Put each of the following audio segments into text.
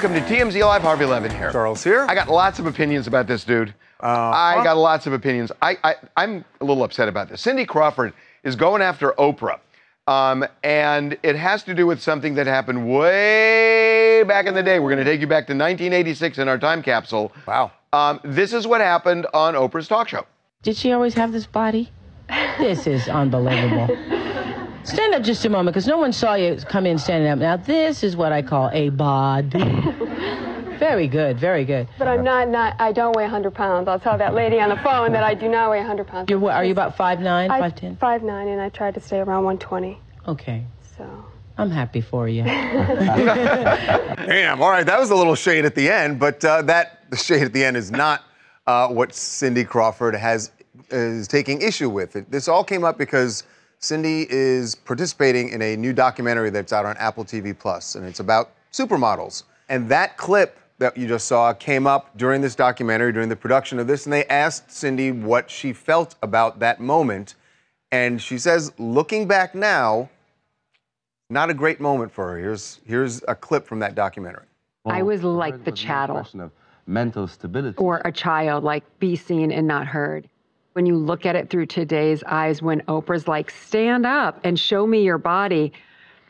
Welcome to TMZ Live. Harvey Levin here. Charles here. I got lots of opinions about this dude. I got lots of opinions. I, I, I'm a little upset about this. Cindy Crawford is going after Oprah. Um, and it has to do with something that happened way back in the day. We're going to take you back to 1986 in our time capsule. Wow. Um, this is what happened on Oprah's talk show. Did she always have this body? This is unbelievable. Stand up just a moment, because no one saw you come in standing up. Now, this is what I call a bod. very good, very good. But I'm not, not, I don't weigh 100 pounds. I'll tell that lady on the phone that I do not weigh 100 pounds. You're, what, are you about 5'9", I- 5'10"? 5'9", and I tried to stay around 120. Okay, So, I'm happy for you. Damn. All right, that was a little shade at the end, but uh, that the shade at the end is not uh, what Cindy Crawford has is taking issue with. It, this all came up because Cindy is participating in a new documentary that's out on Apple TV Plus, and it's about supermodels. And that clip that you just saw came up during this documentary, during the production of this, and they asked Cindy what she felt about that moment. And she says, looking back now, not a great moment for her. Here's here's a clip from that documentary. I was like the chattel Question of mental stability. or a child, like be seen and not heard. When you look at it through today's eyes, when Oprah's like, stand up and show me your body,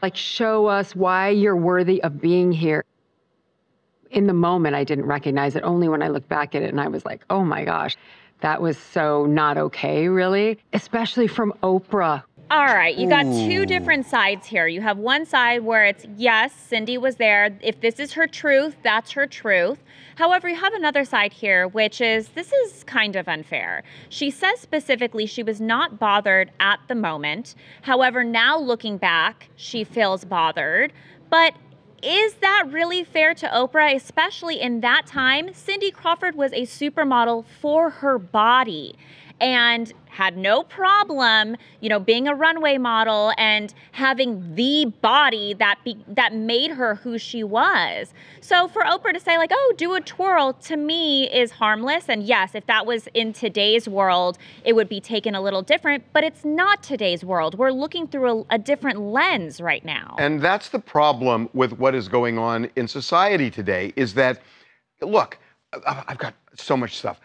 like, show us why you're worthy of being here. In the moment, I didn't recognize it, only when I looked back at it and I was like, oh my gosh, that was so not okay, really, especially from Oprah. All right, you got two different sides here. You have one side where it's yes, Cindy was there. If this is her truth, that's her truth. However, you have another side here, which is this is kind of unfair. She says specifically she was not bothered at the moment. However, now looking back, she feels bothered. But is that really fair to Oprah, especially in that time? Cindy Crawford was a supermodel for her body and had no problem, you know, being a runway model and having the body that be, that made her who she was. So for Oprah to say like, "Oh, do a twirl," to me is harmless. And yes, if that was in today's world, it would be taken a little different. But it's not today's world. We're looking through a, a different lens right now. And that's the problem with what is going on in society today is that, look, I've got so much stuff.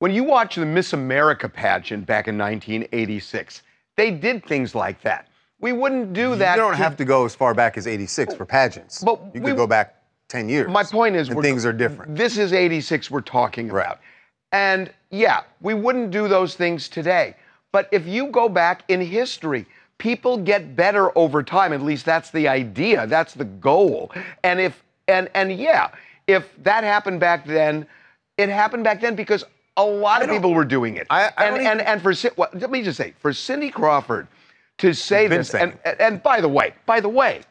When you watch the Miss America pageant back in 1986, they did things like that. We wouldn't do that. you don't have to go as far back as 86 for pageants. But you we- could go back 10 years. My point is, things are different. This is 86 we're talking Right. about. And yeah, we wouldn't do those things today. But if you go back in history, people get better over time. At least that's the idea. That's the goal. And if and and yeah, if that happened back then, it happened back then because a lot of people were doing it. I- I and, don't and and for well, let me just say, for Cindy Crawford to say this, saying and, and by the way, by the way,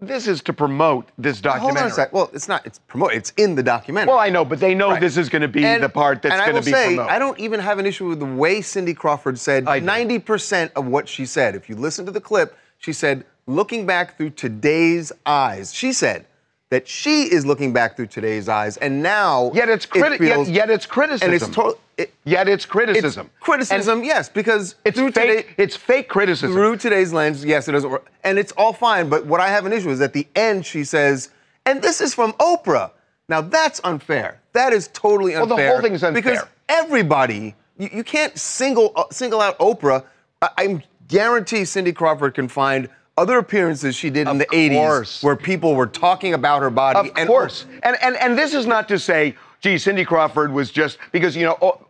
this is to promote this documentary. Hold on a sec. Well, it's not. It's promote. It's in the documentary. Well, I know, but they know Right. this is going to be And- the part that's going to be say, promoted. I don't even have an issue with the way Cindy Crawford said 90% of what she said. If you listen to the clip, she said, looking back through today's eyes, she said that she is looking back through today's eyes, and now Yet it's it criti- yet- feels- yet it's criticism. And it's total. It, Yet it's it's criticism. criticism, yes, because It's through fake. today, it's fake criticism. through today's lens, yes, it doesn't work. And it's all fine. But what I have an issue is at the end, she says, and this is from Oprah. Now, that's unfair. That is totally unfair. Well, the whole thing is unfair. Because everybody, you, you can't single, uh, single out Oprah. I, I guarantee Cindy Crawford can find other appearances she did in Of the 80s where people were talking about her body. Of and course. And, and and this is not to say, gee, Cindy Crawford was just because you know oh,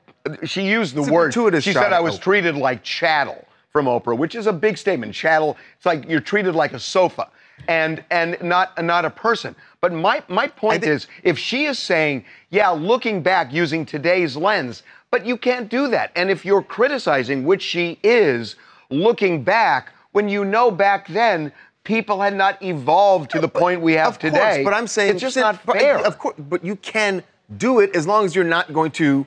she used the It's word. She said I was Oprah. treated like chattel from Oprah, which is a big statement. Chattel. It's like you're treated like a sofa. And and not not a person. But my my point think- is, if she is saying, yeah, looking back using today's lens, but you can't do that. And if you're criticizing, which she is, looking back, when you know back then people had not evolved to the point we have of course, today. but I'm saying it's just not fair. Of course, but you can do it as long as you're not going to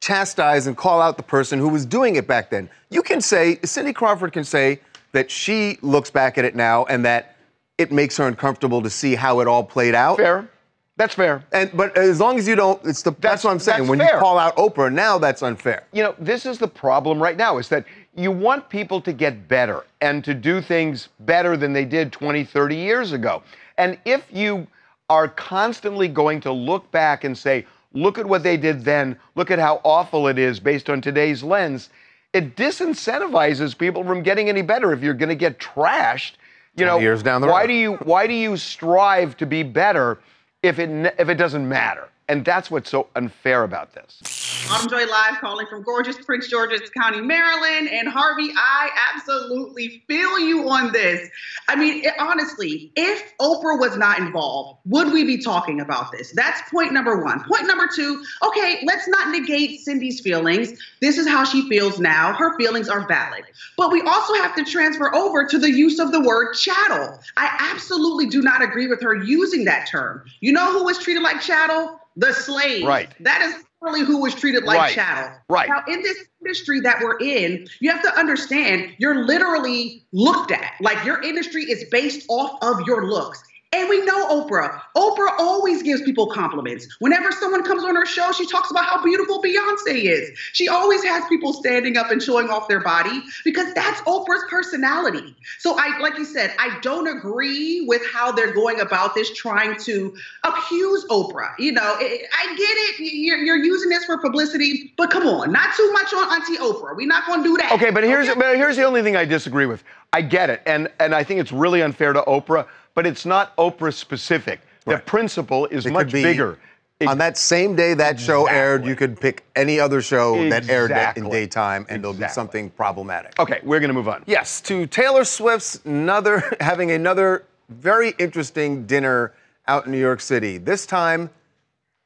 chastise and call out the person who was doing it back then. You can say Cindy Crawford can say that she looks back at it now and that it makes her uncomfortable to see how it all played out. fair. That's fair. And but as long as you don't, it's the that's, That's- what I'm saying. When fair. you call out Oprah, now that's unfair. You know, this is the problem right now is that you want people to get better and to do things better than they did 20, 30 years ago. And if you are constantly going to look back and say, look at what they did then, look at how awful it is based on today's lens, it disincentivizes people from getting any better. If you're going to get trashed, you know, years down the why road. do you why do you strive to be better if it if it doesn't matter? And that's what's so unfair about this. Autumn Joy Live calling from gorgeous Prince George's County, Maryland. And Harvey, I absolutely feel you on this. I mean, it, honestly, if Oprah was not involved, would we be talking about this? That's point number one. Point number two, okay, let's not negate Cindy's feelings. This is how she feels now. Her feelings are valid. But we also have to transfer over to the use of the word chattel. I absolutely do not agree with her using that term. You know who was treated like chattel? The slave. Right. That is really who was treated like Right. chattel. Right. Now, in this industry that we're in, you have to understand you're literally looked at. Like your industry is based off of your looks. And we know Oprah. Oprah always gives people compliments. Whenever someone comes on her show, she talks about how beautiful Beyonce is. She always has people standing up and showing off their body because that's Oprah's personality. So I like you said, I don't agree with how they're going about this trying to accuse Oprah. You know, I get it. You're, you're using this for publicity, but come on, not too much on Auntie Oprah. We're not going to do that. Okay, but here's but here's the only thing I disagree with. I get it, and and I think it's really unfair to Oprah, but it's not Oprah specific. The principle is It much be- bigger. On that same day that show aired, you could pick any other show that aired in daytime, and there'll be something problematic. Okay, we're gonna move on. Yes, to Taylor Swift's another having another very interesting dinner out in New York City. This time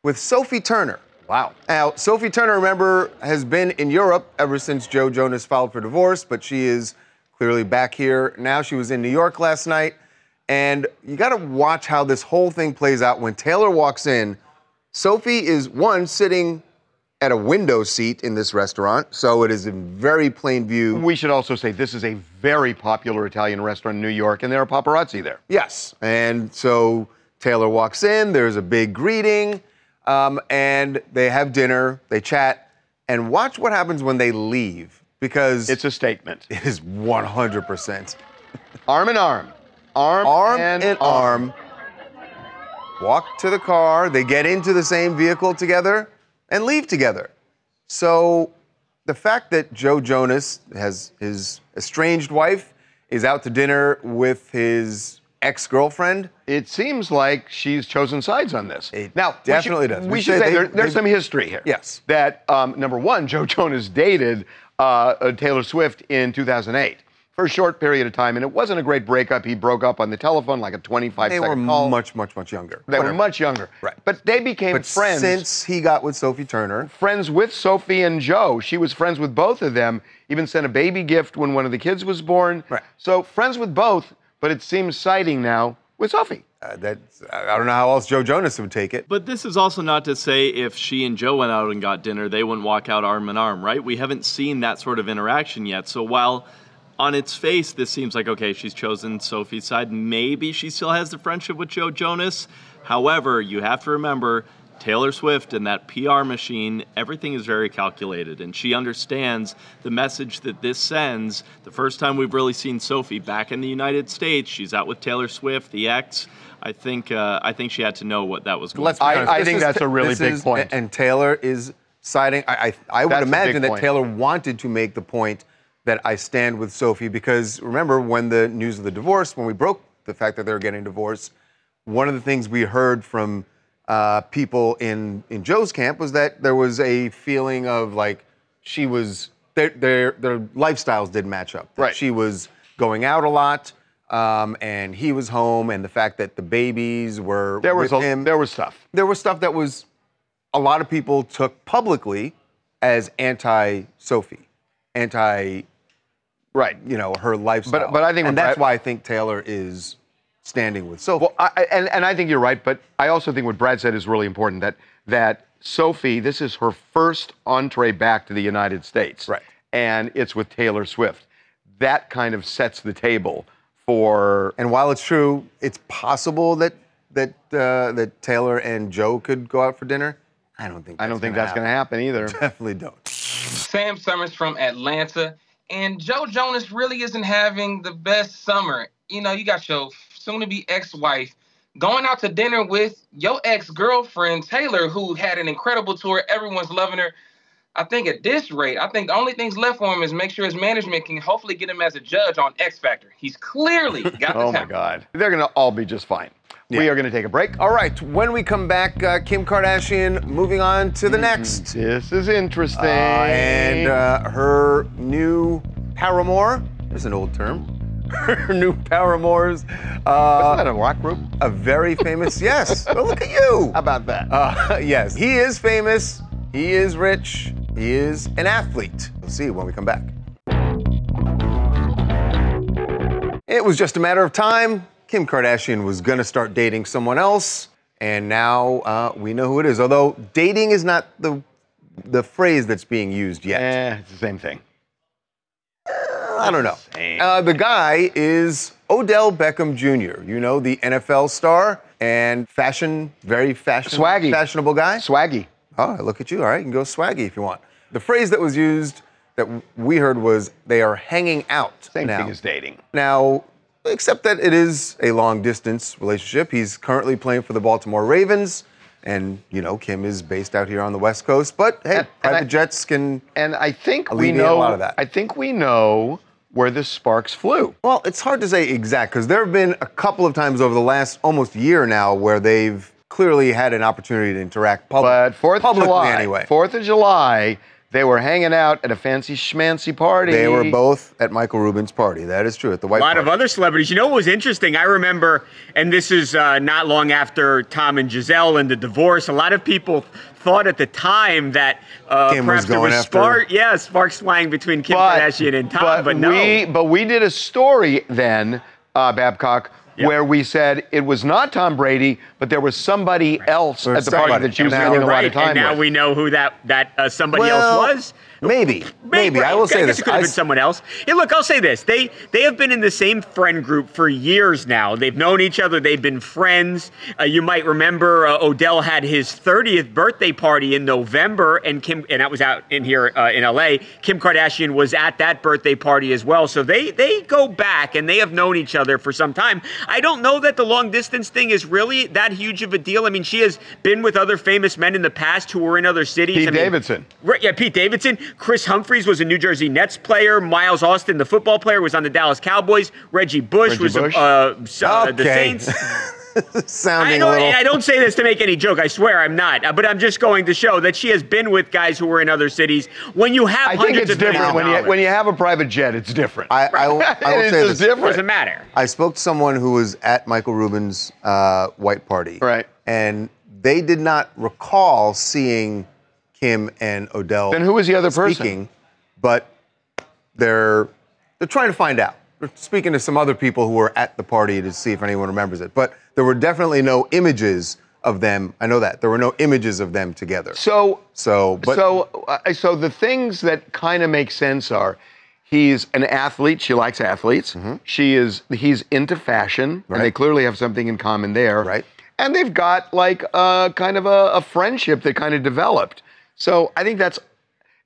with Sophie Turner. Wow. Now, Sophie Turner, remember, has been in Europe ever since Joe Jonas filed for divorce, but she is clearly back here now. She was in New York last night, and you got to watch how this whole thing plays out. When Taylor walks in, Sophie is one sitting at a window seat in this restaurant, so it is in very plain view. We should also say this is a very popular Italian restaurant in New York, and there are paparazzi there. Yes. And so Taylor walks in, there's a big greeting, um, and they have dinner, they chat, and watch what happens when they leave because It's a statement. it is 100% Arm in arm. Arm, arm and in arm. Walk to the car, they get into the same vehicle together and leave together. So the fact that Joe Jonas has his estranged wife is out to dinner with his ex-girlfriend It seems like she's chosen sides on this. It now, we definitely should, does. We, We should say say they- there- there's they- some history here. Yes. That um, number one, Joe Jonas dated uh, uh, Taylor Swift in 2008 for a short period of time, and it wasn't a great breakup. He broke up on the telephone, like a 25 They were second call. much, much, much younger. they were much younger. Right. But they became But friends. since he got with Sophie Turner, friends with Sophie and Joe. She was friends with both of them, even sent a baby gift when one of the kids was born. Right. So friends with both, but it seems sighting now with Sophie. uh, that's, I don't know how else Joe Jonas would take it. But this is also not to say if she and Joe went out and got dinner, they wouldn't walk out arm in arm, right? We haven't seen that sort of interaction yet. So while on its face, this seems like, okay, she's chosen Sophie's side, maybe she still has the friendship with Joe Jonas. However, you have to remember Taylor Swift and that PR machine, everything is very calculated, and she understands the message that this sends. The first time we've really seen Sophie back in the United States, she's out with Taylor Swift, the ex. I think uh, I think she had to know what that was going. Let's be I- honest, I this think is- that's a really big is- point. And Taylor is siding. I, I, I would That's a big imagine that point. Taylor wanted to make the point that I stand with Sophie because remember when the news of the divorce, when we broke the fact that they were getting divorced, one of the things we heard from uh, people in in Joe's camp was that there was a feeling of like she was their their their lifestyles didn't match up. That Right. She was going out a lot. Um, and he was home, and the fact that the babies were There was with a, him there was stuff. there was stuff that was a lot of people took publicly as anti Sophie, anti Right. you know her lifestyle. but but I think and that's Brad- why I think Taylor is standing with Sophie. Well, I, I- and, and I think you're right, but I also think what Brad said is really important that that Sophie, this is her first entree back to the United States. Right. And it's with Taylor Swift. That kind of sets the table for and while it's true, it's possible that that uh, that Taylor and Joe could go out for dinner. I don't think. I don't think that's going to happen either. Definitely don't. Sam Summers from Atlanta. And Joe Jonas really isn't having the best summer. You know, you got your soon to be ex wife going out to dinner with your ex-girlfriend Taylor, who had an incredible tour. Everyone's loving her. I think at this rate, I think the only things left for him is make sure his management can hopefully get him as a judge on X Factor. He's clearly got the Oh my talent. God. They're going to all be just fine. We are going to take a break. All right, when we come back, uh, Kim Kardashian moving on to the next. This is interesting. Uh, and uh, her new paramour, there's an old term. Her new paramours. Wasn't Uh, that a rock group? a very famous, yes. Oh, look at you. How about that? Uh, yes, he is famous. He is rich. He is an athlete. We'll see when we come back. It was just a matter of time. Kim Kardashian was going to start dating someone else, and now uh, we know who it is. Although dating is not the the phrase that's being used yet. eh, it's the same thing. I don't know. Uh, the guy is Odell Beckham Jr. You know, the NFL star and fashion, very fashion, Swaggy. fashionable guy. Swaggy. Oh, look at you. All right, you can go swaggy if you want. The phrase that was used that we heard was they are hanging out Same now. thing as dating. Now, except that it is a long distance relationship. He's currently playing for the Baltimore Ravens, and you know Kim is based out here on the West Coast. But hey, And- and I- jets can. And I think we Alleviate a know lot of that. I think we know where the sparks flew. Well, it's hard to say exact because there have been a couple of times over the last almost year now where they've clearly had an opportunity to interact public, But Fourth of July, anyway. Fourth of July, they were hanging out at a fancy schmancy party. They were both at Michael Rubin's party. That is true at the White A lot of other celebrities. You know what was interesting? I remember, and this is uh, not long after Tom and Gisele and the divorce. A lot of people thought at the time that uh, Kim was perhaps there was after- spark, yeah, sparks flying between Kim Kardashian and Tom, but, no. we but we did a story then, uh, Babcock, Yeah. where we said it was not Tom Brady, but there was somebody else There at was the party that she was Now- spending a lot right, of time and now with. we know who that that uh, somebody Well, else was. Maybe, maybe. I right. will say guess this. it could have been s- someone else. Hey, look, I'll say this: they they have been in the same friend group for years now. They've known each other. They've been friends. Uh, you might remember uh, Odell had his 30th birthday party in November, and Kim and that was out in here uh, in LA. Kim Kardashian was at that birthday party as well. So they they go back and they have known each other for some time. I don't know that the long distance thing is really that huge of a deal. I mean, she has been with other famous men in the past who were in other cities. Pete I mean, Davidson. Right, yeah, Pete Davidson. Kris Humphries was a New Jersey Nets player. Miles Austin, the football player, was on the Dallas Cowboys. Reggie Bush Reggie was Bush. Uh, s- uh, the Okay. Saints. I, sounding a little. I don't say this to make any joke. I swear I'm not. Uh, But I'm just going to show that she has been with guys who were in other cities. When you have I think hundreds it's of different of when you when you have a private jet. It's different. I, I, will- I will It's say just this. it different. doesn't matter. I spoke to someone who was at Michael Rubin's uh, white party. Right. And they did not recall seeing Kim and Odell. Then who was the other person? speaking, But they're they're trying to find out. They're speaking to some other people who were at the party to see if anyone remembers it. But there were definitely no images of them. I know that there were no images of them together. So So, but so uh, so the things that kind of make sense are he's an athlete she likes athletes she is he's into fashion and they Mm-hmm. Clearly have something in common there Right. and they've got like a kind of a, a friendship that kind of developed so i think that's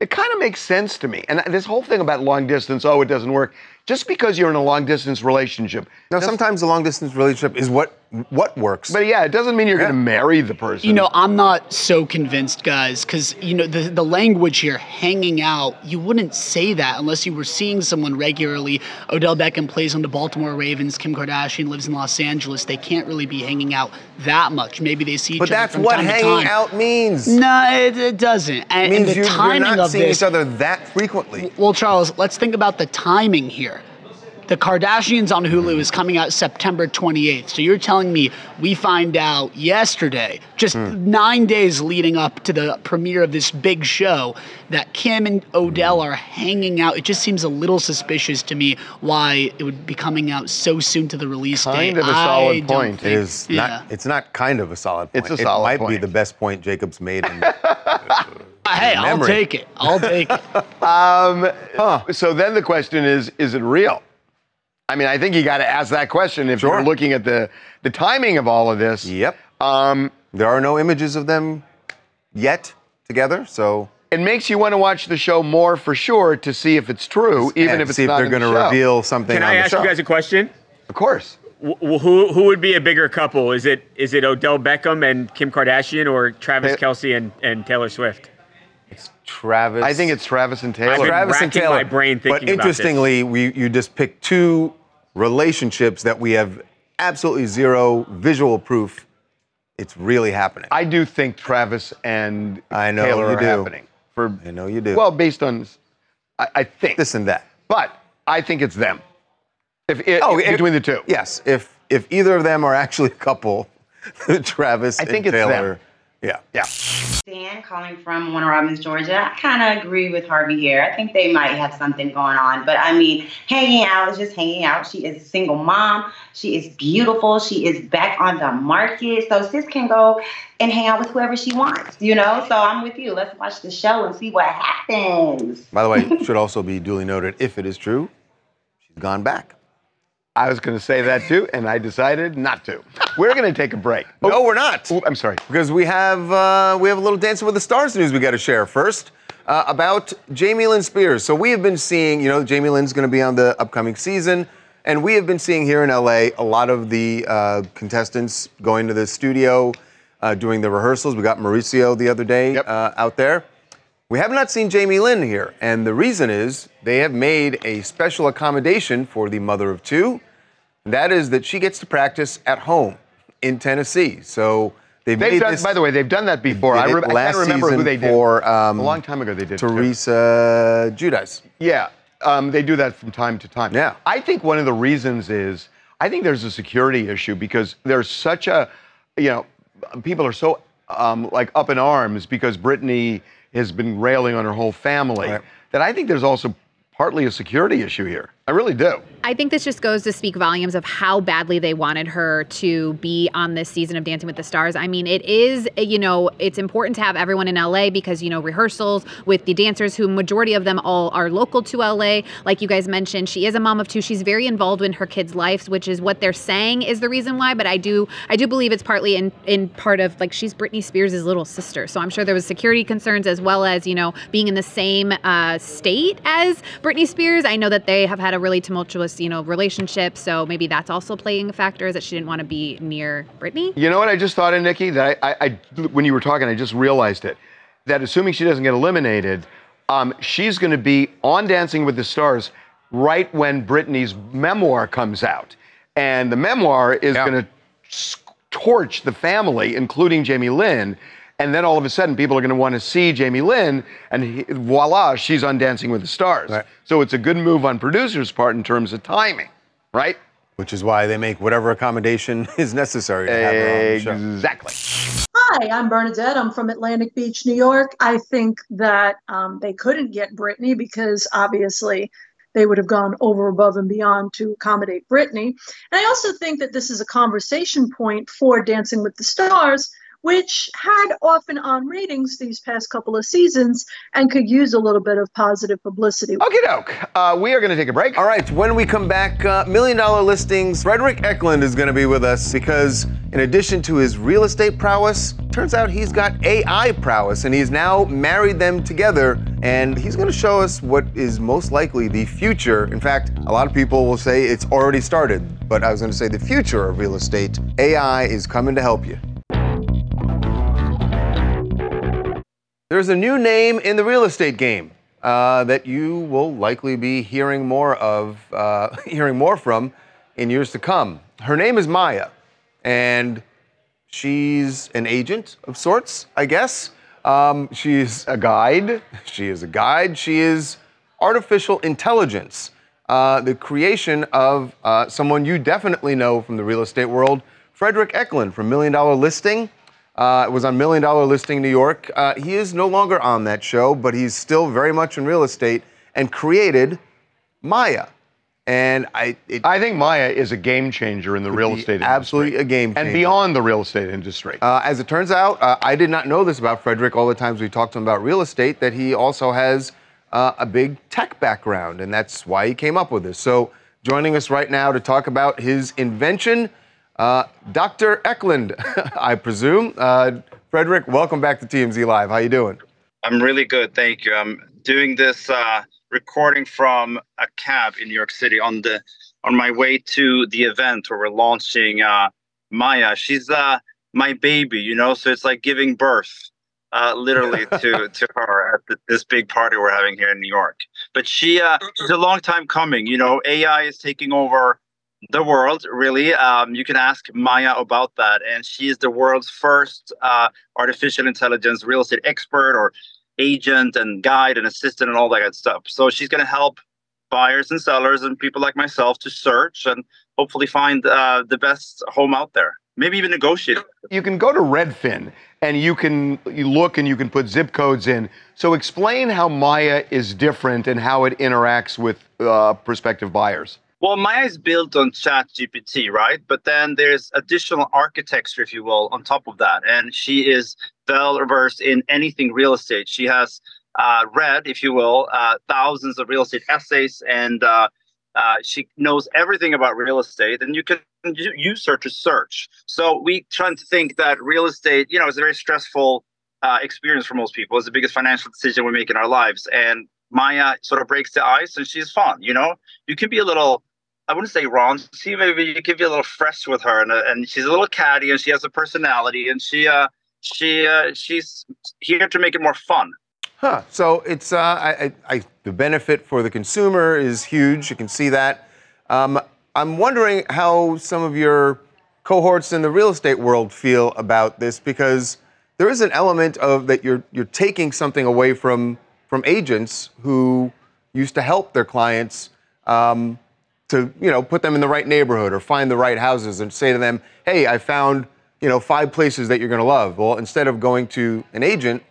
it kind of makes sense to me. And this whole thing about long distance oh it doesn't work just because you're in a long distance relationship now sometimes the long distance relationship is what what works. but yeah it doesn't mean you're going to marry the person You know, I'm not so convinced, guys, because you know the the language here, hanging out. You wouldn't say that unless you were seeing someone regularly. Odell Beckham plays on the Baltimore Ravens. Kim Kardashian lives in Los Angeles. They can't really be hanging out that much. Maybe they see each but other But that's from what time hanging out means. No, it, it doesn't. And, It and means the you, you're not of seeing this. each other that frequently. Well, Charles, let's think about the timing here. The Kardashians on Hulu is coming out September 28th. So you're telling me we find out yesterday, just Hmm. nine days leading up to the premiere of this big show, that Kim and Odell are hanging out. It just seems a little suspicious to me why it would be coming out so soon to the release date. Kind of a I solid don't point. Think- is yeah. not. It's not kind of a solid point. It's a solid It might be the best point Jacob's made. In, Hey, I'll take it. I'll take it. So then the question is, is it real? I mean, I think you got to ask that question if Sure. you're looking at the the timing of all of this. yep. Um, There are no images of them yet together, so it makes you want to watch the show more for sure to see if it's true, even and if it's see if not they're going to show. reveal something Can on I the ask show. you guys a question? Of course. wh- who who would be a bigger couple? Is it is it Odell Beckham and Kim Kardashian or Travis Ta- Kelce and, and Taylor Swift? It's Travis. I think it's Travis and I've been Taylor. Travis and racking Taylor. my brain thinking but about this. interestingly, we you just picked two relationships that we have absolutely zero visual proof. It's really happening. I do think Travis and I know Taylor you are do. happening. For I know you do. well, based on, I, I think this and that. But I think it's them. If, if Oh, if- between the two. Yes, if if either of them are actually a couple, Travis I think and it's them. Taylor. Yeah. Yeah. Dan calling from Warner Robins, Georgia. I kind of agree with Harvey here. I think they might have something going on. But I mean, hanging out is just hanging out. She is a single mom. She is beautiful. She is back on the market. So sis can go and hang out with whoever she wants, you know? So I'm with you. Let's watch the show and see what happens. By the way, should also be duly noted if it is true, she's gone back. I was going to say that too, and I decided not to. We're going to take a break. No, we're not. Oh, I'm sorry. Because we have uh, we have a little Dancing with the Stars news we got to share first uh, about Jamie Lynn Spears. So we have been seeing, you know, Jamie Lynn's going to be on the upcoming season, and we have been seeing here in LA a lot of the uh, contestants going to the studio uh, doing the rehearsals. We got Mauricio the other day uh, out there. We have not seen Jamie Lynn here, and the reason is they have made a special accommodation for the mother of two, that is that she gets to practice at home in Tennessee. So they've, They've made done, this. by the way, they've done that before. I, re- I can't remember who they did. for, um, a long time ago they did. too. Teresa Giudice. Yeah, um, they do that from time to time. Yeah. I think one of the reasons is I think there's a security issue because there's such a, you know, people are so um, like up in arms because Britney has been railing on her whole family that I think there's also partly a security issue here. I really do. I think this just goes to speak volumes of how badly they wanted her to be on this season of Dancing with the Stars. I mean, it is, you know, it's important to have everyone in LA because, you know, rehearsals with the dancers, who majority of them all are local to LA. Like you guys mentioned, she is a mom of two. She's very involved in her kids' lives, which is what they're saying is the reason why. But I do, I do believe it's partly in in part of like she's Britney Spears' little sister. So I'm sure there was security concerns as well as you know being in the same uh, state as Britney Spears. I know that they have had a really tumultuous, you know, relationship. So maybe that's also playing a factor is that she didn't want to be near Britney. You know what I just thought of, Nikki? That I, I, I when you were talking, I just realized it. That assuming she doesn't get eliminated, um, she's going to be on Dancing with the Stars right when Britney's memoir comes out, and the memoir is going to torch the family, including Jamie Lynn. And then all of a sudden, people are going to want to see Jamie Lynn, and he, voila, she's on Dancing with the Stars. So it's a good move on producers' part in terms of timing, right? Which is why they make whatever accommodation is necessary to have her on the show. Exactly. Hi, I'm Bernadette. I'm from Atlantic Beach, New York. I think that um, they couldn't get Britney because obviously they would have gone over, above, and beyond to accommodate Britney. And I also think that this is a conversation point for Dancing with the Stars, which had often on ratings these past couple of seasons and could use a little bit of positive publicity. Okay, doke. Uh, we are going to take a break. All right, when we come back, uh, Million Dollar Listings, Fredrik Eklund is going to be with us because, in addition to his real estate prowess, turns out he's got AI prowess and he's now married them together. And he's going to show us what is most likely the future. In fact, a lot of people will say it's already started, but I was going to say the future of real estate. AI is coming to help you. There's a new name in the real estate game uh, that you will likely be hearing more of, uh, hearing more from in years to come. Her name is Maya, and she's an agent of sorts, I guess. Um, she's a guide. She is a guide. She is artificial intelligence, uh, the creation of uh, someone you definitely know from the real estate world, Fredrik Eklund from Million Dollar Listing. Uh, it was on Million Dollar Listing New York. Uh, he is no longer on that show, but he's still very much in real estate and created Maya. And I, it, I think Maya is a game changer in the real estate industry. absolutely a game changer. and beyond the real estate industry. Uh, as it turns out, uh, I did not know this about Fredrik all the times we talked to him about real estate, that he also has uh, a big tech background, and that's why he came up with this. So, joining us right now to talk about his invention, uh, Dr. Eklund, I presume. Uh, Fredrik, welcome back to TMZ Live. How you doing? I'm really good, thank you. I'm doing this uh, recording from a cab in New York City on the on my way to the event where we're launching uh, Maya. She's uh, my baby, you know, so it's like giving birth uh, literally to to her at th- this big party we're having here in New York. But she uh, she's a long time coming. You know, AI is taking over the world. Really, um, you can ask Maya about that, and she is the world's first uh, artificial intelligence real estate expert or agent and guide and assistant and all that good stuff. So she's going to help buyers and sellers and people like myself to search and hopefully find uh, the best home out there. Maybe even negotiate. You can go to Redfin and you can you look and you can put zip codes in. So explain how Maya is different and how it interacts with uh, prospective buyers. Well, Maya is built on ChatGPT, right? But then there's additional architecture, if you will, on top of that. And she is well versed in anything real estate. She has uh, read, if you will, uh, thousands of real estate essays, and uh, uh she knows everything about real estate. And you can use her to search. So we try to think that real estate, you know, is a very stressful uh, experience for most people. It's the biggest financial decision we make in our lives, and Maya sort of breaks the ice, and she's fun. You know, you can be a little I wouldn't say raunchy. Maybe you could be a little fresh with her, and, uh, and she's a little catty, and she has a personality, and she uh, she uh, she's here to make it more fun. Huh. So it's uh, I, I, the benefit for the consumer is huge. You can see that. Um, I'm wondering how some of your cohorts in the real estate world feel about this because there is an element of that you're you're taking something away from from agents who used to help their clients. Um, to you know put them in the right neighborhood or find the right houses and say to them, hey, I found you know five places that you're going to love. Well, instead of going to an agent,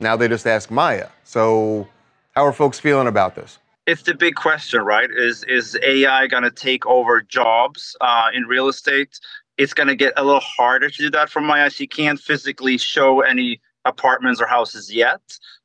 now they just ask Maya. So, how are folks feeling about this? It's the big question, right? Is is AI going to take over jobs uh, in real estate? It's going to get a little harder to do that for Maya. She can't physically show any apartments or houses yet.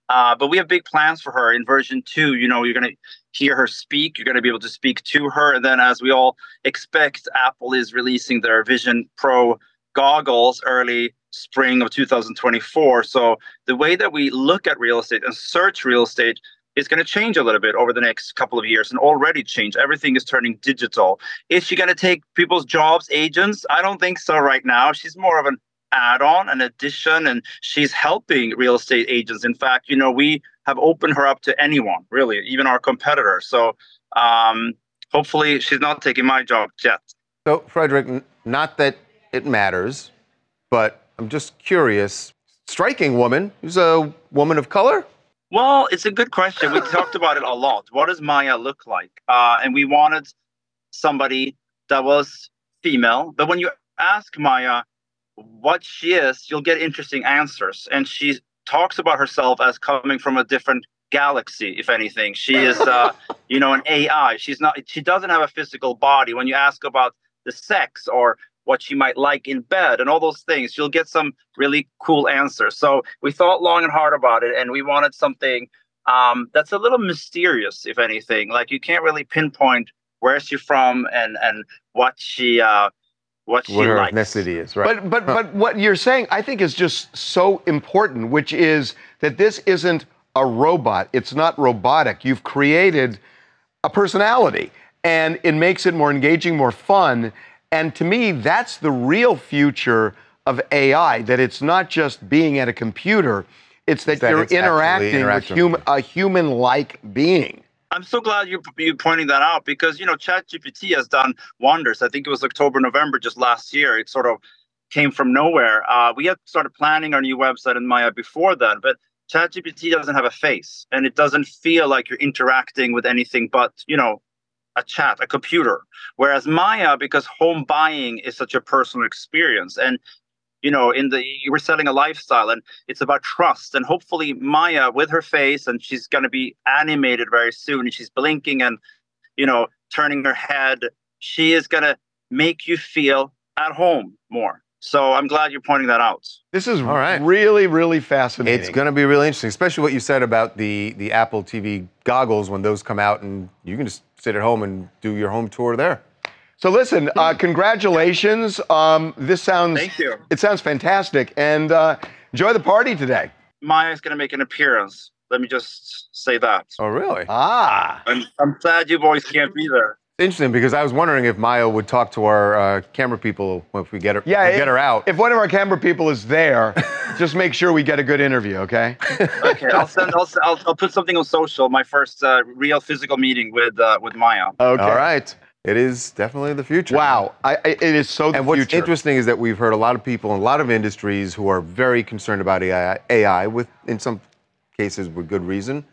Uh, but we have big plans for her in version two. You know, you're going to hear her speak. You're going to be able to speak to her. And then, as we all expect, Apple is releasing their Vision Pro goggles early spring of 2024. So, the way that we look at real estate and search real estate is going to change a little bit over the next couple of years and already change. Everything is turning digital. Is she going to take people's jobs, agents? I don't think so right now. She's more of an add-on, an addition, and she's helping real estate agents. In fact, you know, we have opened her up to anyone, really, even our competitors. So um, hopefully, she's not taking my job yet. So, Fredrik, not that it matters, but I'm just curious. Striking woman, who's a woman of color. Well, it's a good question. We talked about it a lot. What does Maya look like? Uh, and we wanted somebody that was female. But when you ask Maya, what she is, you'll get interesting answers. And she talks about herself as coming from a different galaxy, if anything. She is, uh, you know, an AI. She's not. She doesn't have a physical body. When you ask about the sex or what she might like in bed and all those things, you'll get some really cool answers. So we thought long and hard about it, and we wanted something um, that's a little mysterious, if anything. Like you can't really pinpoint where she's from and and what she uh, what she what her likes. ethnicity is, right? But but but what you're saying, I think, is just so important, which is that this isn't a robot. It's not robotic. You've created a personality, and it makes it more engaging, more fun. And to me, that's the real future of AI. That it's not just being at a computer; it's that, that you're it's interacting with interacting hum- a human-like being. I'm so glad you you pointing that out because you know ChatGPT has done wonders. I think it was October, November just last year. It sort of came from nowhere. Uh, we had started planning our new website in Maya before then, but ChatGPT doesn't have a face and it doesn't feel like you're interacting with anything but you know a chat, a computer. Whereas Maya, because home buying is such a personal experience, and you know in the you were selling a lifestyle and it's about trust and hopefully maya with her face and she's going to be animated very soon and she's blinking and you know turning her head she is going to make you feel at home more so i'm glad you're pointing that out This is All right. really, really fascinating. It's going to be really interesting, especially what you said about the the Apple TV goggles when those come out, and you can just sit at home and do your home tour there. So listen, uh, congratulations. Um, this sounds Thank you. It sounds fantastic, and uh, enjoy the party today. maya's going to make an appearance let me just say that Oh, really? Ah, I'm, I'm sad you boys can't be there Interesting because I was wondering if Maya would talk to our uh, camera people if we get her, Yeah, if- get her out. If one of our camera people is there, just make sure we get a good interview, okay? Okay, I'll send. I'll, I'll, I'll put something on social. My first uh, real physical meeting with uh, with Maya. Okay. All right. It is definitely the future. Wow, I, it is so the And what's future. interesting is that we've heard a lot of people in a lot of industries who are very concerned about AI, AI with, in some cases, with good reason.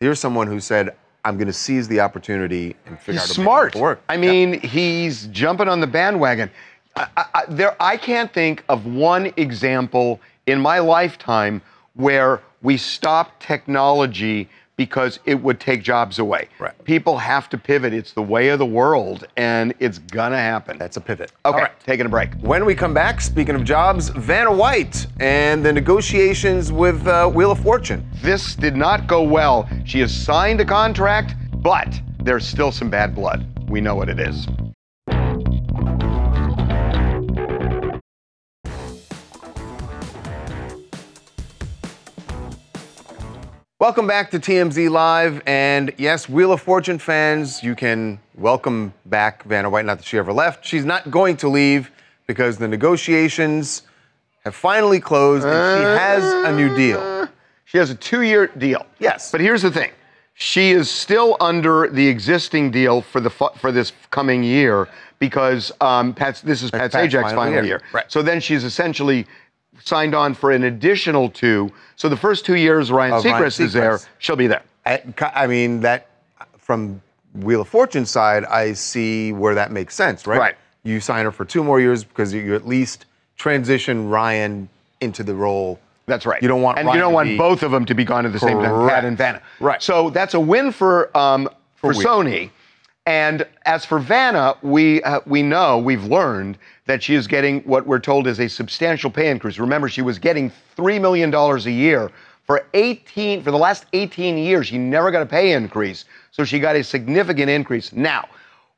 Here's someone who said, "I'm going to seize the opportunity and figure He's out a smart. to work." I mean, he's jumping on the bandwagon. I, I, I- there, I can't think of one example in my lifetime where we stopped technology because it would take jobs away. Right. People have to pivot. It's the way of the world, and it's gonna happen. That's a pivot. Okay, All right. taking a break. When we come back, speaking of jobs, Vanna White and the negotiations with uh, Wheel of Fortune. This did not go well. She has signed a contract, but there's still some bad blood. We know what it is. Welcome back to TMZ Live. And yes, Wheel of Fortune fans, you can welcome back Vanna White. Not that she ever left. She's not going to leave because the negotiations have finally closed and she has a new deal. She has a two-year deal. Yes. But here's the thing: she is still under the existing deal for the fu- for this coming year because um, Pat's, this is Pat Pat's final final year. year. Right. So then she's essentially signed on for an additional two. So the first two years Ryan Of Ryan Seacrest is there. She'll be there. I, I mean, that from Wheel of Fortune side, I see where that makes sense, right? Right. You sign her for two more years because you at least transition Ryan into the role. That's right. You don't want and Ryan you don't want both of them to be gone at the same time, Pat and Vanna. Right. So that's a win for um, for, For. Sony. And as for Vanna, we uh, we know we've learned that she is getting what we're told is a substantial pay increase. Remember, she was getting three million dollars a year for 18 for the last 18 years. She never got a pay increase, so she got a significant increase. Now,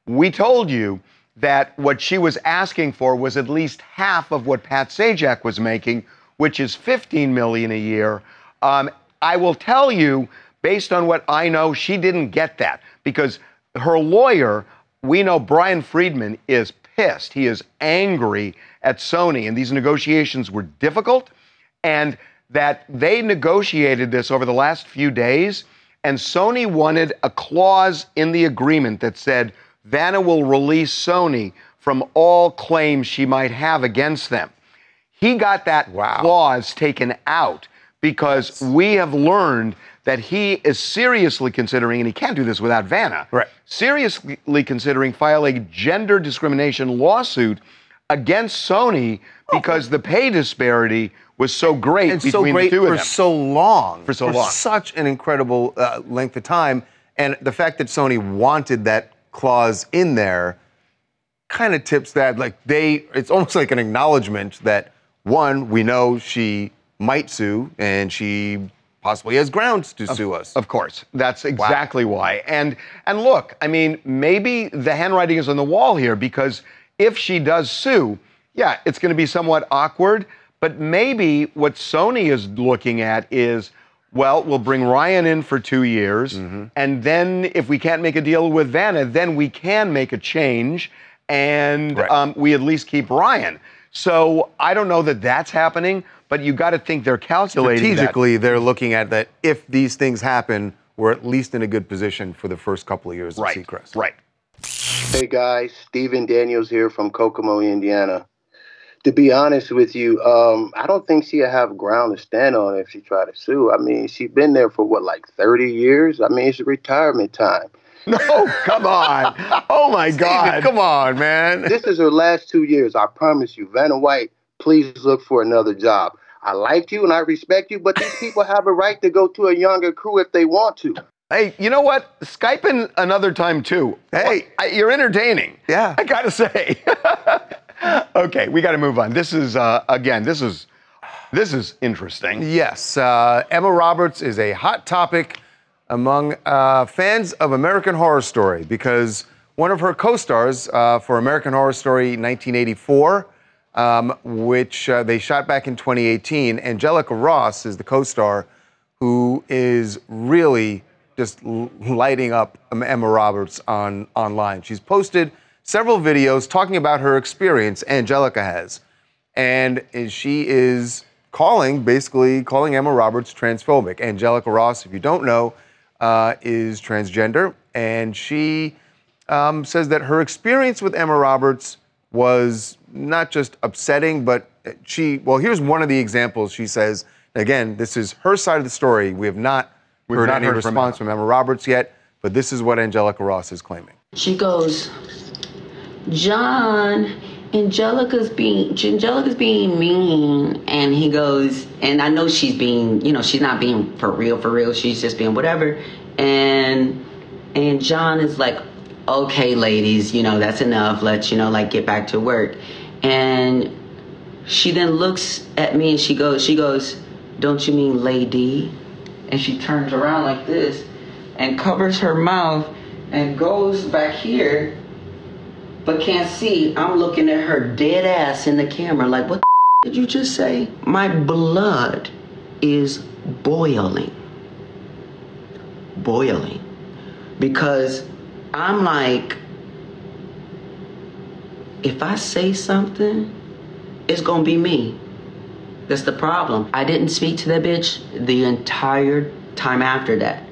we told you that what she was asking for was at least half of what Pat Sajak was making, which is 15 million a year. Um, I will tell you, based on what I know, she didn't get that because her lawyer, we know Bryan Freedman is pissed. He is angry at Sony, and these negotiations were difficult, and that they negotiated this over the last few days, and Sony wanted a clause in the agreement that said Vanna will release Sony from all claims she might have against them. He got that clause taken out because we have learned that he is seriously considering, and he can't do this without Vanna, Right. seriously considering filing a gender discrimination lawsuit against Sony because the pay disparity was so great and between so great the two for of them. so long. For so long. such an incredible uh, length of time. And the fact that Sony wanted that clause in there kind of tips that like they it's almost like an acknowledgement that one, we know she might sue and she possibly has grounds to sue us. Of course, that's exactly why. And and look, I mean, maybe the handwriting is on the wall here because if she does sue, yeah, it's going to be somewhat awkward. But maybe what Sony is looking at is, well, we'll bring Ryan in for two years, Mm-hmm. and then if we can't make a deal with Vanna, then we can make a change, and Right. um, we at least keep Ryan. So I don't know that that's happening, but you got to think they're calculating that. Strategically, they're looking at that if these things happen, we're at least in a good position for the first couple of years Right, of Seacrest. right. Hey guys, Stephen Daniels here from Kokomo, Indiana. To be honest with you, um, I don't think she'll have ground to stand on if she try to sue. I mean, she's been there for what, like 30 years? I mean, it's retirement time. No, come on. Oh my God. Come on, man. This is her last two years. I promise you. Vanna White, please look for another job. I like you and I respect you, but these people have a right to go to a younger crew if they want to. Hey, you know what? Skype in another time too. Hey, I, you're entertaining. Yeah. I gotta say. okay, we got to move on. This is uh, again. This is this is interesting. Yes, uh, Emma Roberts is a hot topic among uh, fans of American Horror Story because one of her co-stars uh, for American Horror Story 1984, um, which uh, they shot back in 2018, Angelica Ross is the co-star who is really just lighting up Emma Roberts on online. She's posted several videos talking about her experience. Angelica has, and she is calling, basically calling Emma Roberts transphobic. Angelica Ross, if you don't know, uh, is transgender, and she um, says that her experience with Emma Roberts was not just upsetting, but she, well, here's one of the examples. She says, again, this is her side of the story. We have not We've heard not any heard from response Emma. from Emma Roberts yet, but this is what Angelica Ross is claiming. She goes, John, Angelica's being Angelica's being mean, and he goes, and I know she's being, you know, she's not being for real, for real. She's just being whatever, and and John is like, okay, ladies, you know, that's enough. Let's, you know, like get back to work, and she then looks at me and she goes, she goes, don't you mean lady? And she turns around like this and covers her mouth and goes back here, but can't see. I'm looking at her dead ass in the camera, like, what did you just say? My blood is boiling. Boiling. Because I'm like, if I say something, it's gonna be me. That's the problem. I didn't speak to that bitch the entire time after that.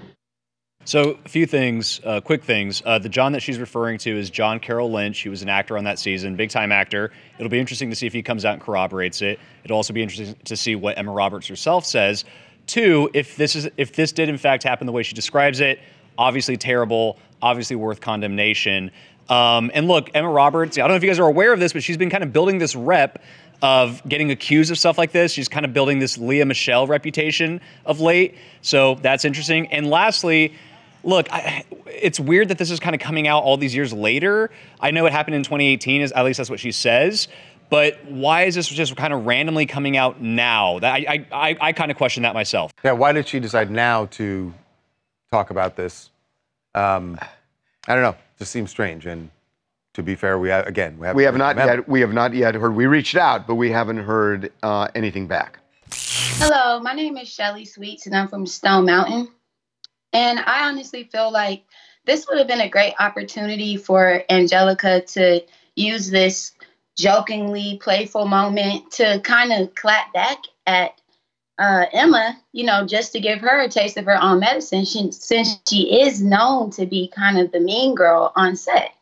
So, a few things, uh, quick things. Uh, the John that she's referring to is John Carroll Lynch. He was an actor on that season, big time actor. It'll be interesting to see if he comes out and corroborates it. It'll also be interesting to see what Emma Roberts herself says. Two, if this is if this did in fact happen the way she describes it, obviously terrible, obviously worth condemnation. Um, and look, Emma Roberts. I don't know if you guys are aware of this, but she's been kind of building this rep of getting accused of stuff like this. She's kind of building this Lea Michele reputation of late. So that's interesting. And lastly, look, I, it's weird that this is kind of coming out all these years later. I know it happened in 2018, is at least that's what she says. But why is this just kind of randomly coming out now? That I I, I, I kind of question that myself. Yeah, why did she decide now to talk about this? Um, I don't know. Just seems strange. And to be fair, we have, again we have We have not yet. We have not yet heard. We reached out, but we haven't heard uh, anything back. Hello, my name is Shelly Sweets, and I'm from Stone Mountain. And I honestly feel like this would have been a great opportunity for Angelica to use this jokingly playful moment to kind of clap back at uh, Emma, you know, just to give her a taste of her own medicine, she, since she is known to be kind of the mean girl on set.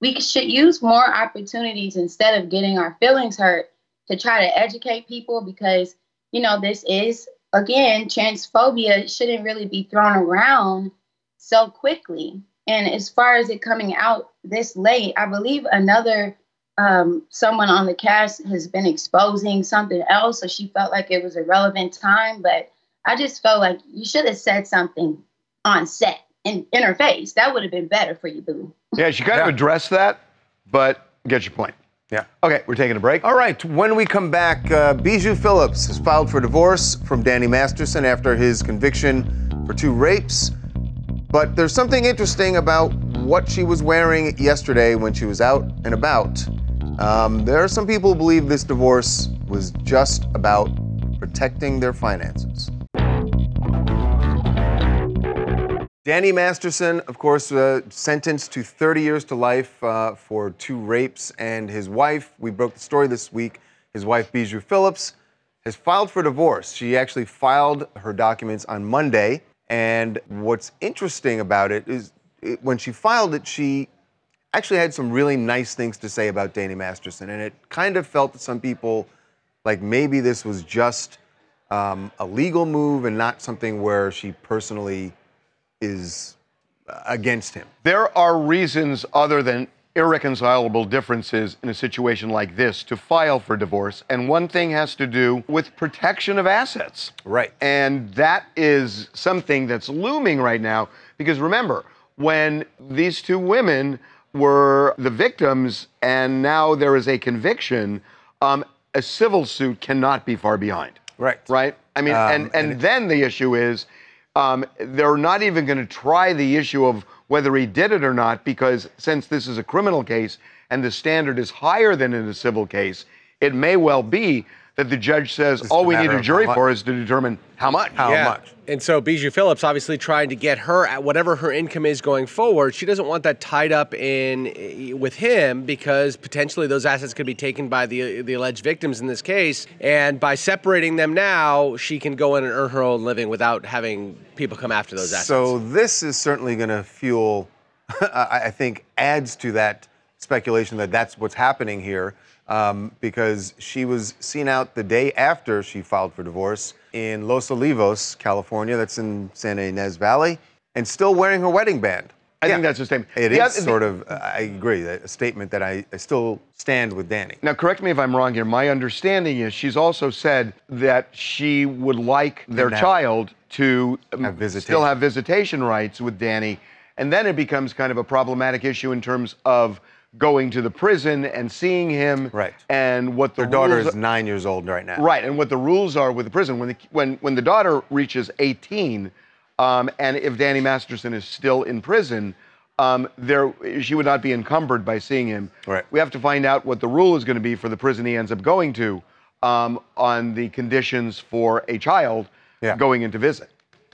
We should use more opportunities instead of getting our feelings hurt to try to educate people because, you know, this is, again, transphobia shouldn't really be thrown around so quickly. And as far as it coming out this late, I believe another um, someone on the cast has been exposing something else, so she felt like it was a relevant time. But I just felt like you should have said something on set in, in her face. That would have been better for you, boo. Yeah, she kind of addressed that, but get your point. Yeah. Okay, we're taking a break. All right, when we come back, uh, Bijou Phillips has filed for divorce from Danny Masterson after his conviction for two rapes. But there's something interesting about what she was wearing yesterday when she was out and about. Um, there are some people who believe this divorce was just about protecting their finances. Danny Masterson, of course, uh, sentenced to 30 years to life uh, for two rapes, and his wife, we broke the story this week, his wife, Bijou Phillips, has filed for divorce. She actually filed her documents on Monday, and what's interesting about it is it, when she filed it, she actually had some really nice things to say about Danny Masterson, and it kind of felt that some people like maybe this was just um, a legal move and not something where she personally is against him. There are reasons other than irreconcilable differences in a situation like this to file for divorce, and one thing has to do with protection of assets. Right. And that is something that's looming right now because remember, when these two women were the victims and now there is a conviction, um, a civil suit cannot be far behind. Right. Right? I mean, Um, and, and then the issue is um, they're not even going to try the issue of whether he did it or not because since this is a criminal case and the standard is higher than in a civil case, it may well be that the judge says Just all we need a jury for is to determine how much. How Yeah. And so Bijou Phillips obviously trying to get her at whatever her income is going forward. She doesn't want that tied up in eh, with him because potentially those assets could be taken by the the alleged victims in this case. And by separating them now, she can go in and earn her own living without having people come after those assets. So this is certainly going to fuel, I I think, adds to that speculation that that's what's happening here, um, because she was seen out the day after she filed for divorce in Los Olivos, California. That's in Santa Ynez Valley, and still wearing her wedding band. I think that's a statement. It The is other- sort of, I agree, a statement that I, I still stand with Danny. Now, correct me if I'm wrong here. My understanding is she's also said that she would like their child to um, Have still have visitation rights with Danny. And then it becomes kind of a problematic issue in terms of going to the prison and seeing him. Right. And what the Their daughter is nine years old right now. Right, and what the rules are with the prison when the when when the daughter reaches 18, um, and if Danny Masterson is still in prison, um, there she would not be encumbered by seeing him. Right. We have to find out what the rule is going to be for the prison he ends up going to um, on the conditions for a child going in to visit.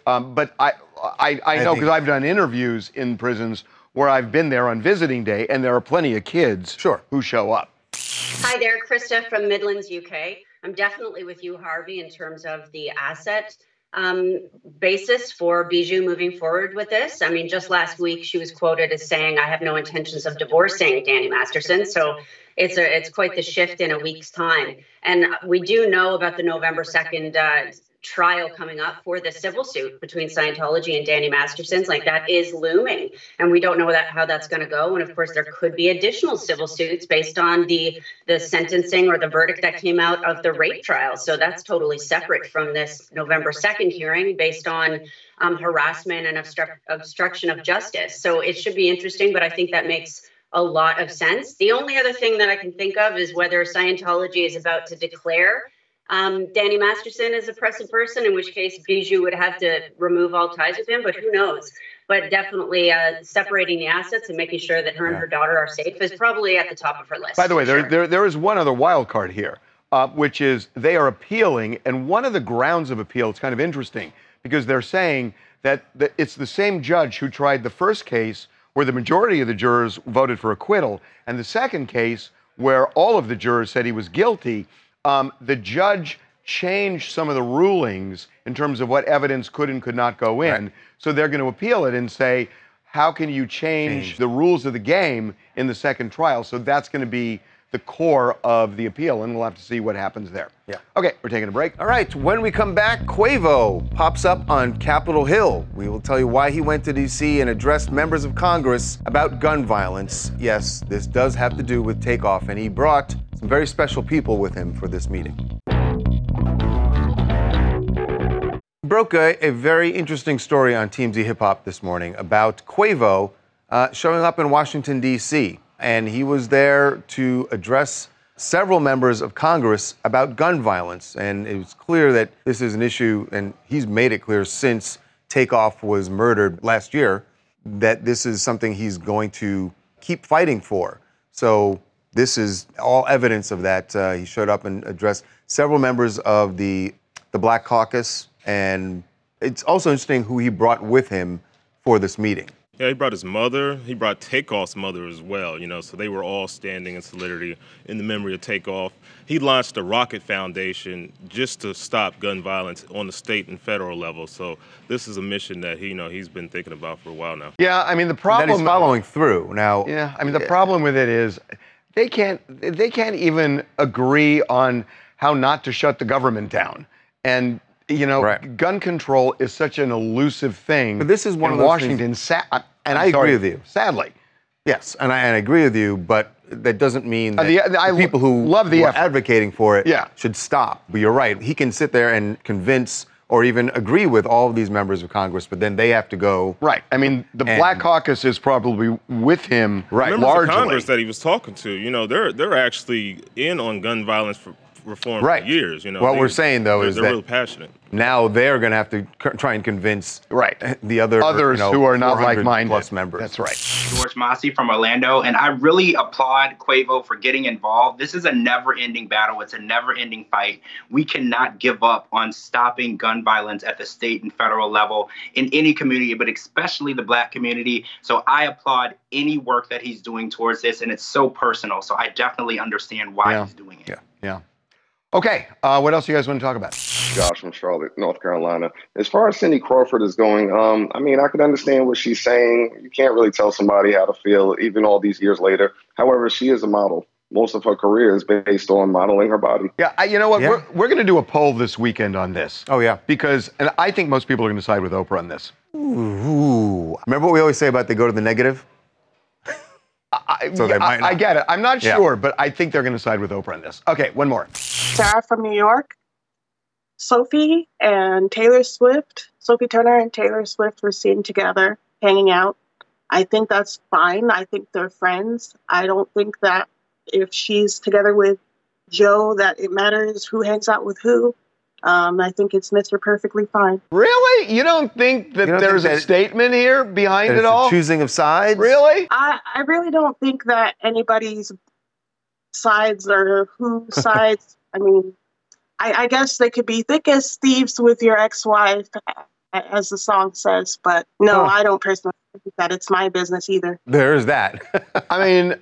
Um, but I, I I know because I've done interviews in prisons where I've been there on visiting day, and there are plenty of kids sure. who show up. Hi there, Krista from Midlands, UK. I'm definitely with you, Harvey, in terms of the asset um, basis for Bijou moving forward with this. I mean, just last week she was quoted as saying, "I have no intentions of divorcing Danny Masterson." So it's a it's quite the shift in a week's time. And we do know about the November second. Uh, trial coming up for the civil suit between Scientology and Danny Masterson's like that is looming. And we don't know that how that's going to go. And of course there could be additional civil suits based on the the sentencing or the verdict that came out of the rape trial. So that's totally separate from this November 2nd hearing based on um, harassment and obstru- obstruction of justice. So it should be interesting but I think that makes a lot of sense. The only other thing that I can think of is whether Scientology is about to declare um, Danny Masterson is a suppressive person, in which case Bijou would have to remove all ties with him, but who knows? But definitely uh, separating the assets and making sure that her and her daughter are safe is probably at the top of her list. By the way, there, sure. there, there is one other wild card here, uh, which is they are appealing, and one of the grounds of appeal, it's kind of interesting, because they're saying that the, it's the same judge who tried the first case where the majority of the jurors voted for acquittal, and the second case where all of the jurors said he was guilty. Um, the judge changed some of the rulings in terms of what evidence could and could not go in. So they're going to appeal it and say, how can you change, the rules of the game in the second trial? So that's going to be the core of the appeal, and we'll have to see what happens there. Yeah. Okay, we're taking a break. All right, when we come back, Quavo pops up on Capitol Hill. We will tell you why he went to D.C. and addressed members of Congress about gun violence. Yes, this does have to do with takeoff, and he brought some very special people with him for this meeting. Broke a, a very interesting story on TMZ Hip Hop this morning about Quavo uh, showing up in Washington, D.C. And he was there to address several members of Congress about gun violence. And it was clear that this is an issue, and he's made it clear since Takeoff was murdered last year, that this is something he's going to keep fighting for. So this is all evidence of that. Uh, he showed up and addressed several members of the the Black Caucus, and it's also interesting who he brought with him for this meeting. Yeah, he brought his mother. He brought Takeoff's mother as well, you know, so they were all standing in solidarity in the memory of Takeoff. He launched the Rocket Foundation just to stop gun violence on the state and federal level. So this is a mission that he, you know, he's been thinking about for a while now. Yeah, I mean the And problem. that he's following through now. Yeah, I mean the problem with it is they can't they can't even agree on how not to shut the government down. And you know, gun control is such an elusive thing. But this is one in of those Washington. Sa- And I'm I sorry, agree with you. Sadly. Yes, and I, and I agree with you, but that doesn't mean Uh, that the- I the people who love the who are advocating for it Yeah. should stop. But you're right. He can sit there and convince or even agree with all of these members of Congress, but then they have to go. Right. I mean, the And- Black Caucus is probably with him Members largely. of Congress that he was talking to, you know, they're they're actually in on gun violence for, reform Right. for years. You know, What They- we're saying, though, they're- is they're that- really passionate. Now they're going to have to c- try and convince right the other Others you know, who are not like-minded. plus members. That's right. George Massey from Orlando, and I really applaud Quavo for getting involved. This is a never ending battle, it's a never ending fight. We cannot give up on stopping gun violence at the state and federal level in any community, but especially the black community. So I applaud any work that he's doing towards this, and it's so personal. So I definitely understand why Yeah. he's doing it. Yeah. Yeah. Okay. Uh, what else you guys want to talk about? Josh from Charlotte, North Carolina. As far as Cindy Crawford is going, um, I mean, I could understand what she's saying. You can't really tell somebody how to feel, even all these years later. However, she is a model. Most of her career is based on modeling her body. Yeah, I, you know what? We're, we're going to do a poll this weekend on this. Oh, yeah. Because, and I think most people are going to side with Oprah on this. Ooh. Remember what we always say about they go to the negative? I, So they I- might I not. get it. I'm not Yeah. sure, but I think they're going to side with Oprah on this. Okay, one more. Sarah from New York. Sophie and Taylor Swift, Sophie Turner and Taylor Swift were seen together hanging out. I think that's fine. I think they're friends. I don't think that if she's together with Joe, that it matters who hangs out with who. Um, I think it's Mr. Perfectly Fine. Really? You don't think that don't think there's a statement here behind it all? choosing of sides? Really? I, I really don't think that anybody's sides or whose sides. I mean, I, I guess they could be thick as thieves with your ex-wife, as the song says. But no, Huh. I don't personally think that it's my business either. There's that. I mean,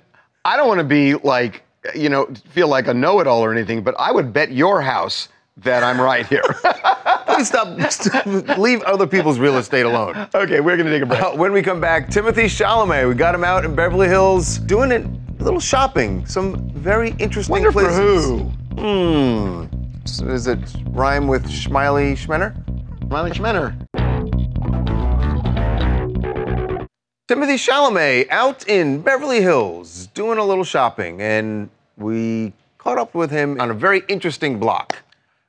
I don't want to be like, you know, feel like a know it all or anything, but I would bet your house that I'm right here. Please stop. Leave other people's real estate alone. Okay, we're going to take a break. Uh, when we come back, Timothy Chalamet. We got him out in Beverly Hills doing a little shopping. Some very interesting Wonder for who? Hmm. So Does it rhyme with Schmiley Schmenner? Smiley Schmenner. Timothy Chalamet out in Beverly Hills doing a little shopping, and we caught up with him on a very interesting block.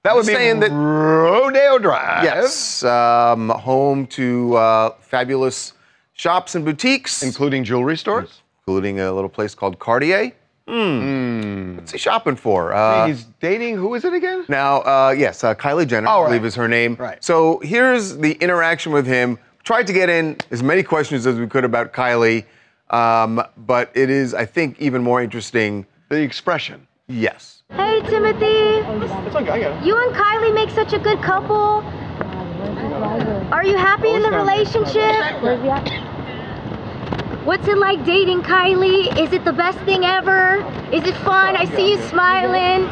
That would be saying that Rodeo Drive. Yes, um, home to uh, fabulous shops and boutiques, including jewelry stores, including a little place called Cartier. Hmm. What's he shopping for? Uh, He's dating, who is it again? now, uh, yes, uh, Kylie Jenner, Oh, I right. believe is her name. Right. So here's the interaction with him. Tried to get in as many questions as we could about Kylie, um, but it is, I think, even more interesting. The expression. Yes. Hey, Timothy. You and Kylie make such a good couple. Are you happy in the relationship? What's it like dating Kylie? Is it the best thing ever? Is it fun? I see you smiling.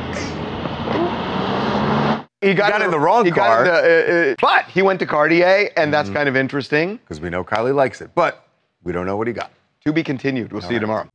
He got, in the wrong he car. Got in the, uh, uh, but he went to Cartier, and that's kind of interesting. Because we know Kylie likes it, but we don't know what he got. To be continued. We'll see you tomorrow.